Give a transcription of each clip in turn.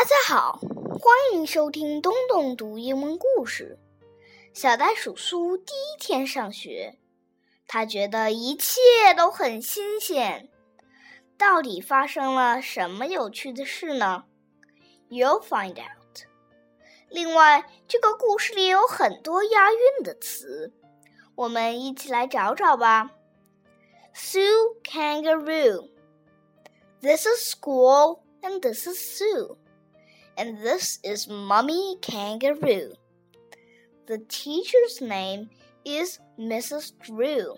大家好，欢迎收听东东读英文故事。小袋鼠苏第一天上学，他觉得一切都很新鲜。到底发生了什么有趣的事呢？You'll find out。另外，这个故事里有很多押韵的词，我们一起来找找吧。Sue kangaroo. This is school, and this is Sue. And this is Mummy Kangaroo. The teacher's name is Mrs. Drew.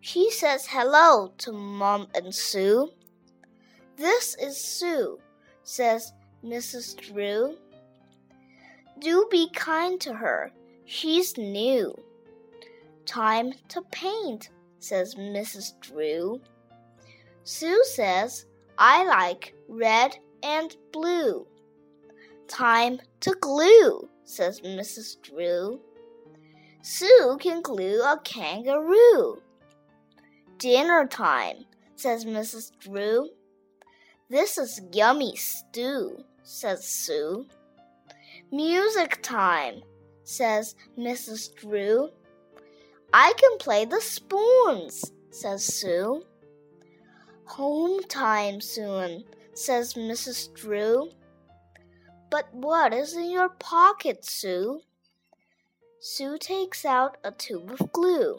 She says hello to Mom and Sue. This is Sue, says Mrs. Drew. Do be kind to her. She's new. Time to paint, says Mrs. Drew. Sue says, I like red and blue. Time to glue, says Mrs. Drew. Sue can glue a kangaroo. Dinner time, says Mrs. Drew. This is yummy stew, says Sue. Music time, says Mrs. Drew. I can play the spoons, says Sue. Home time soon, says Mrs. Drew. But what is in your pocket, Sue? Sue takes out a tube of glue.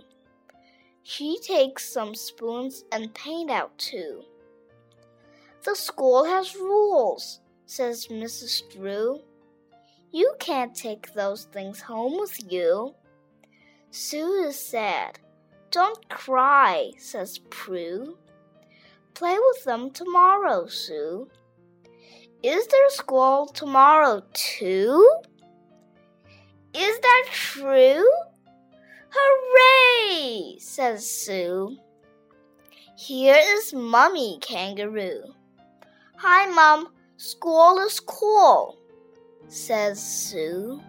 She takes some spoons and paint out too. The school has rules, says Mrs. Drew. You can't take those things home with you. Sue is sad. Don't cry, says Prue. Play with them tomorrow, Sue. Is there school tomorrow too? Is that true? Hooray! says Sue. Here is Mummy Kangaroo. Hi, Mum. School is cool, says Sue.